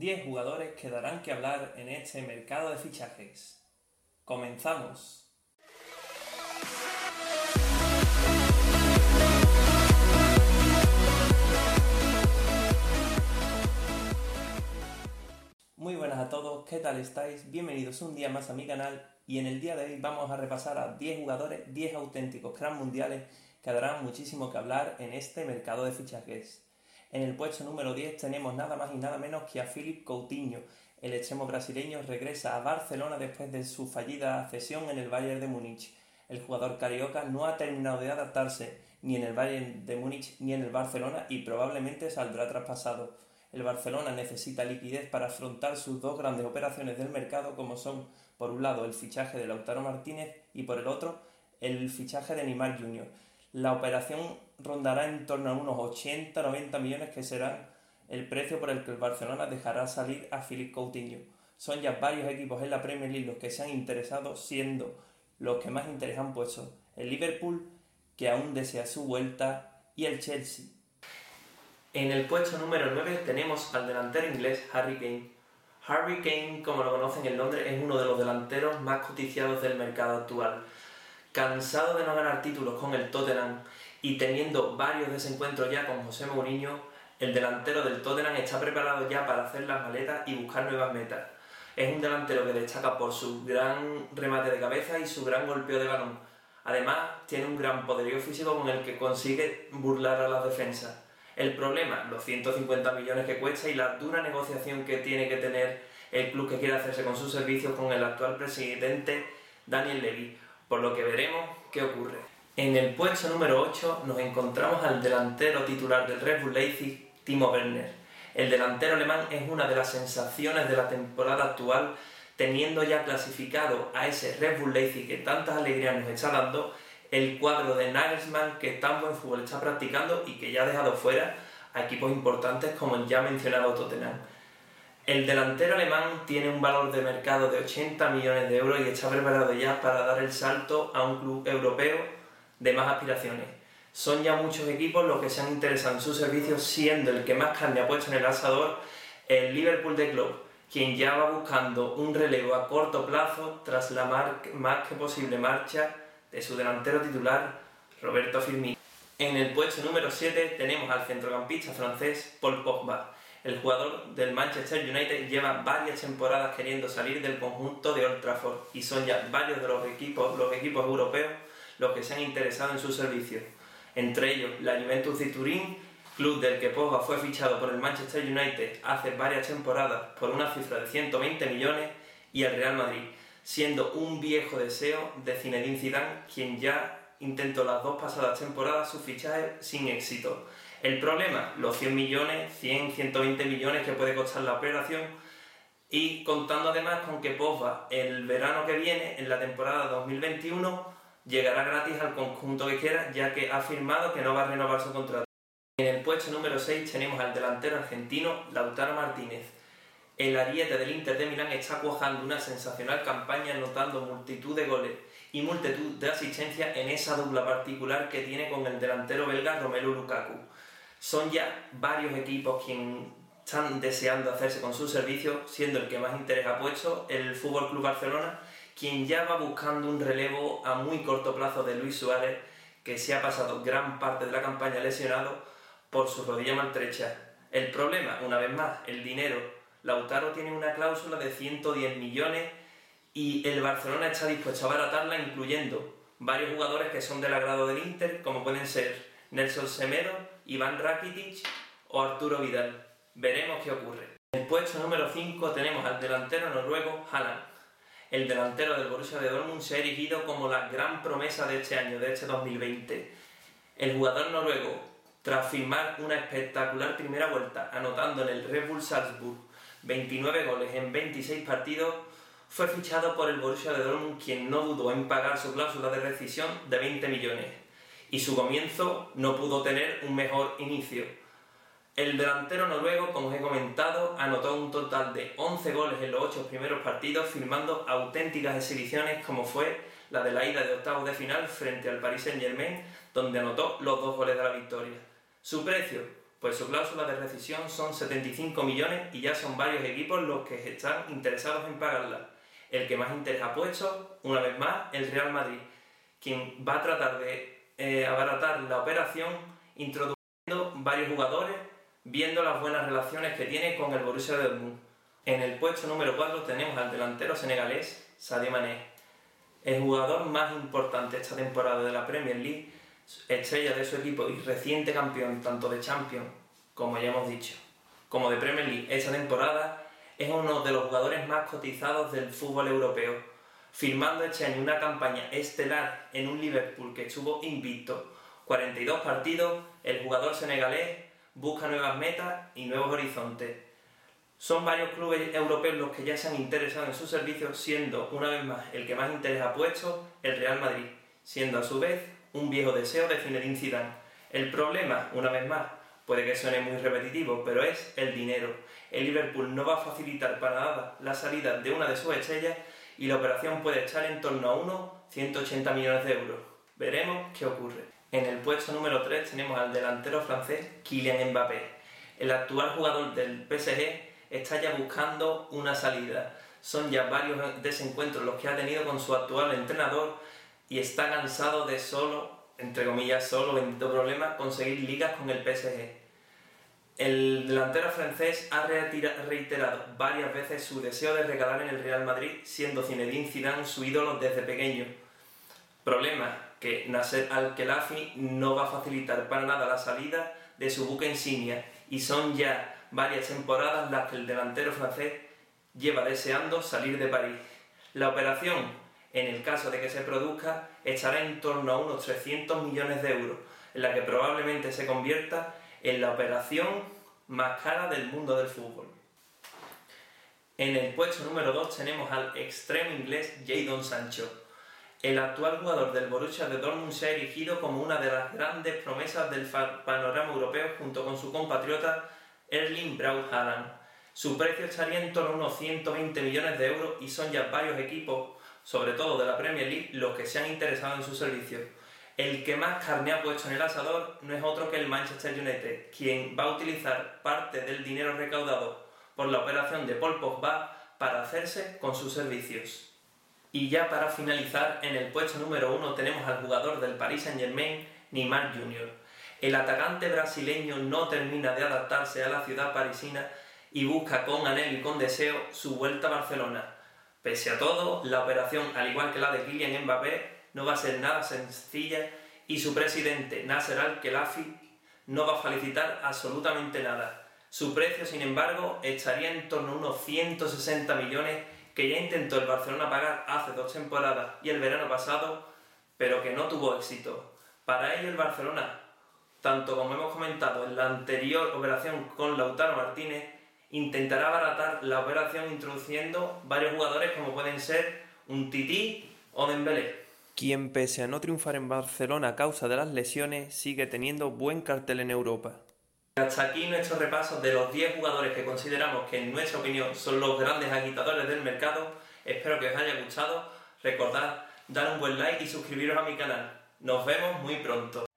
10 jugadores que darán que hablar en este mercado de fichajes. Comenzamos. Muy buenas a todos, ¿qué tal estáis? Bienvenidos un día más a mi canal y en el día de hoy vamos a repasar a 10 jugadores, 10 auténticos cracks mundiales que darán muchísimo que hablar en este mercado de fichajes. En el puesto número 10 tenemos nada más y nada menos que a Philip Coutinho. El extremo brasileño regresa a Barcelona después de su fallida cesión en el Bayern de Múnich. El jugador carioca no ha terminado de adaptarse ni en el Bayern de Múnich ni en el Barcelona y probablemente saldrá traspasado. El Barcelona necesita liquidez para afrontar sus dos grandes operaciones del mercado como son, por un lado, el fichaje de Lautaro Martínez y por el otro, el fichaje de Neymar Jr. La operación rondará en torno a unos 80-90 millones que serán el precio por el que el Barcelona dejará salir a Philippe Coutinho. Son ya varios equipos en la Premier League los que se han interesado, siendo los que más interés han puesto el Liverpool, que aún desea su vuelta, y el Chelsea. En el puesto número 9 tenemos al delantero inglés Harry Kane. Harry Kane, como lo conocen en Londres, es uno de los delanteros más coticiados del mercado actual. Cansado de no ganar títulos con el Tottenham y teniendo varios desencuentros ya con José Mourinho, el delantero del Tottenham está preparado ya para hacer las maletas y buscar nuevas metas. Es un delantero que destaca por su gran remate de cabeza y su gran golpeo de balón. Además, tiene un gran poderío físico con el que consigue burlar a las defensas. El problema, los 150 millones que cuesta y la dura negociación que tiene que tener el club que quiere hacerse con sus servicios con el actual presidente Daniel Levy por lo que veremos qué ocurre. En el puesto número 8 nos encontramos al delantero titular del Red Bull Leipzig, Timo Werner. El delantero alemán es una de las sensaciones de la temporada actual, teniendo ya clasificado a ese Red Bull Leipzig que tantas alegrías nos está dando, el cuadro de Nagelsmann que tan buen fútbol está practicando y que ya ha dejado fuera a equipos importantes como el ya mencionado Tottenham. El delantero alemán tiene un valor de mercado de 80 millones de euros y está preparado ya para dar el salto a un club europeo de más aspiraciones. Son ya muchos equipos los que se han interesado en sus servicios, siendo el que más carne ha puesto en el asador el Liverpool de Club, quien ya va buscando un relevo a corto plazo tras la más que posible marcha de su delantero titular, Roberto Firmino. En el puesto número 7 tenemos al centrocampista francés Paul Pogba el jugador del Manchester United lleva varias temporadas queriendo salir del conjunto de Old Trafford y son ya varios de los equipos, los equipos europeos los que se han interesado en su servicio. Entre ellos la Juventus de Turín, club del que Pogba fue fichado por el Manchester United hace varias temporadas por una cifra de 120 millones, y el Real Madrid, siendo un viejo deseo de Zinedine Zidane, quien ya intentó las dos pasadas temporadas su fichaje sin éxito. El problema, los 100 millones, 100, 120 millones que puede costar la operación y contando además con que Pogba el verano que viene, en la temporada 2021, llegará gratis al conjunto que quiera, ya que ha afirmado que no va a renovar su contrato. En el puesto número 6 tenemos al delantero argentino Lautaro Martínez. El ariete del Inter de Milán está cuajando una sensacional campaña anotando multitud de goles y multitud de asistencias en esa dupla particular que tiene con el delantero belga Romelu Lukaku. Son ya varios equipos quienes están deseando hacerse con su servicio, siendo el que más interés ha puesto el Fútbol Club Barcelona, quien ya va buscando un relevo a muy corto plazo de Luis Suárez, que se ha pasado gran parte de la campaña lesionado por su rodilla maltrecha. El problema, una vez más, el dinero. Lautaro tiene una cláusula de 110 millones y el Barcelona está dispuesto a baratarla, incluyendo varios jugadores que son del agrado del Inter, como pueden ser Nelson Semedo, Iván Rakitic o Arturo Vidal. Veremos qué ocurre. En el puesto número 5 tenemos al delantero noruego Haaland. El delantero del Borussia de Dortmund se ha erigido como la gran promesa de este año, de este 2020. El jugador noruego, tras firmar una espectacular primera vuelta, anotando en el Red Bull Salzburg 29 goles en 26 partidos, fue fichado por el Borussia de Dortmund, quien no dudó en pagar su cláusula de rescisión de 20 millones y su comienzo no pudo tener un mejor inicio. El delantero noruego, como os he comentado, anotó un total de 11 goles en los 8 primeros partidos, firmando auténticas exhibiciones como fue la de la ida de octavos de final frente al Paris Saint Germain, donde anotó los dos goles de la victoria. Su precio, pues su cláusula de rescisión son 75 millones y ya son varios equipos los que están interesados en pagarla. El que más interés ha puesto, una vez más, el Real Madrid, quien va a tratar de eh, abaratar la operación introduciendo varios jugadores, viendo las buenas relaciones que tiene con el Borussia Dortmund. En el puesto número 4 tenemos al delantero senegalés Sadio Mané, el jugador más importante esta temporada de la Premier League estrella de su equipo y reciente campeón tanto de Champions, como ya hemos dicho, como de Premier League esta temporada, es uno de los jugadores más cotizados del fútbol europeo, firmando este año una campaña estelar en un Liverpool que estuvo invicto. 42 partidos, el jugador senegalés busca nuevas metas y nuevos horizontes. Son varios clubes europeos los que ya se han interesado en sus servicios, siendo una vez más el que más interés ha puesto el Real Madrid, siendo a su vez un viejo deseo de Zinedine Zidane. El problema, una vez más, puede que suene muy repetitivo, pero es el dinero. El Liverpool no va a facilitar para nada la salida de una de sus estrellas y la operación puede estar en torno a unos 180 millones de euros. Veremos qué ocurre. En el puesto número 3 tenemos al delantero francés Kylian Mbappé. El actual jugador del PSG está ya buscando una salida. Son ya varios desencuentros los que ha tenido con su actual entrenador y está cansado de solo, entre comillas, solo, bendito problema, conseguir ligas con el PSG. El delantero francés ha reiterado varias veces su deseo de regalar en el Real Madrid, siendo Zinedine Zidane su ídolo desde pequeño. Problema que Nasser Al-Khelaifi no va a facilitar para nada la salida de su buque insignia y son ya varias temporadas las que el delantero francés lleva deseando salir de París. La operación en el caso de que se produzca, estará en torno a unos 300 millones de euros, en la que probablemente se convierta en la operación más cara del mundo del fútbol. En el puesto número 2 tenemos al extremo inglés Jadon Sancho. El actual jugador del Borussia de Dortmund se ha erigido como una de las grandes promesas del panorama europeo junto con su compatriota Erling Braut Haaland. Su precio estaría en torno a unos 120 millones de euros y son ya varios equipos sobre todo de la Premier League, los que se han interesado en su servicio. El que más carne ha puesto en el asador no es otro que el Manchester United, quien va a utilizar parte del dinero recaudado por la operación de Paul Pogba para hacerse con sus servicios. Y ya para finalizar, en el puesto número uno tenemos al jugador del Paris Saint-Germain, Neymar Jr. El atacante brasileño no termina de adaptarse a la ciudad parisina y busca con anhelo y con deseo su vuelta a Barcelona Pese a todo, la operación, al igual que la de Kylian Mbappé, no va a ser nada sencilla y su presidente, Nasser Al-Khelaifi, no va a felicitar absolutamente nada. Su precio, sin embargo, estaría en torno a unos 160 millones que ya intentó el Barcelona pagar hace dos temporadas y el verano pasado, pero que no tuvo éxito. Para ello el Barcelona, tanto como hemos comentado en la anterior operación con Lautaro Martínez, intentará abaratar la operación introduciendo varios jugadores como pueden ser un Tití o Dembélé. Quien pese a no triunfar en Barcelona a causa de las lesiones sigue teniendo buen cartel en Europa. Hasta aquí nuestro repaso de los 10 jugadores que consideramos que en nuestra opinión son los grandes agitadores del mercado. Espero que os haya gustado. Recordad dar un buen like y suscribiros a mi canal. Nos vemos muy pronto.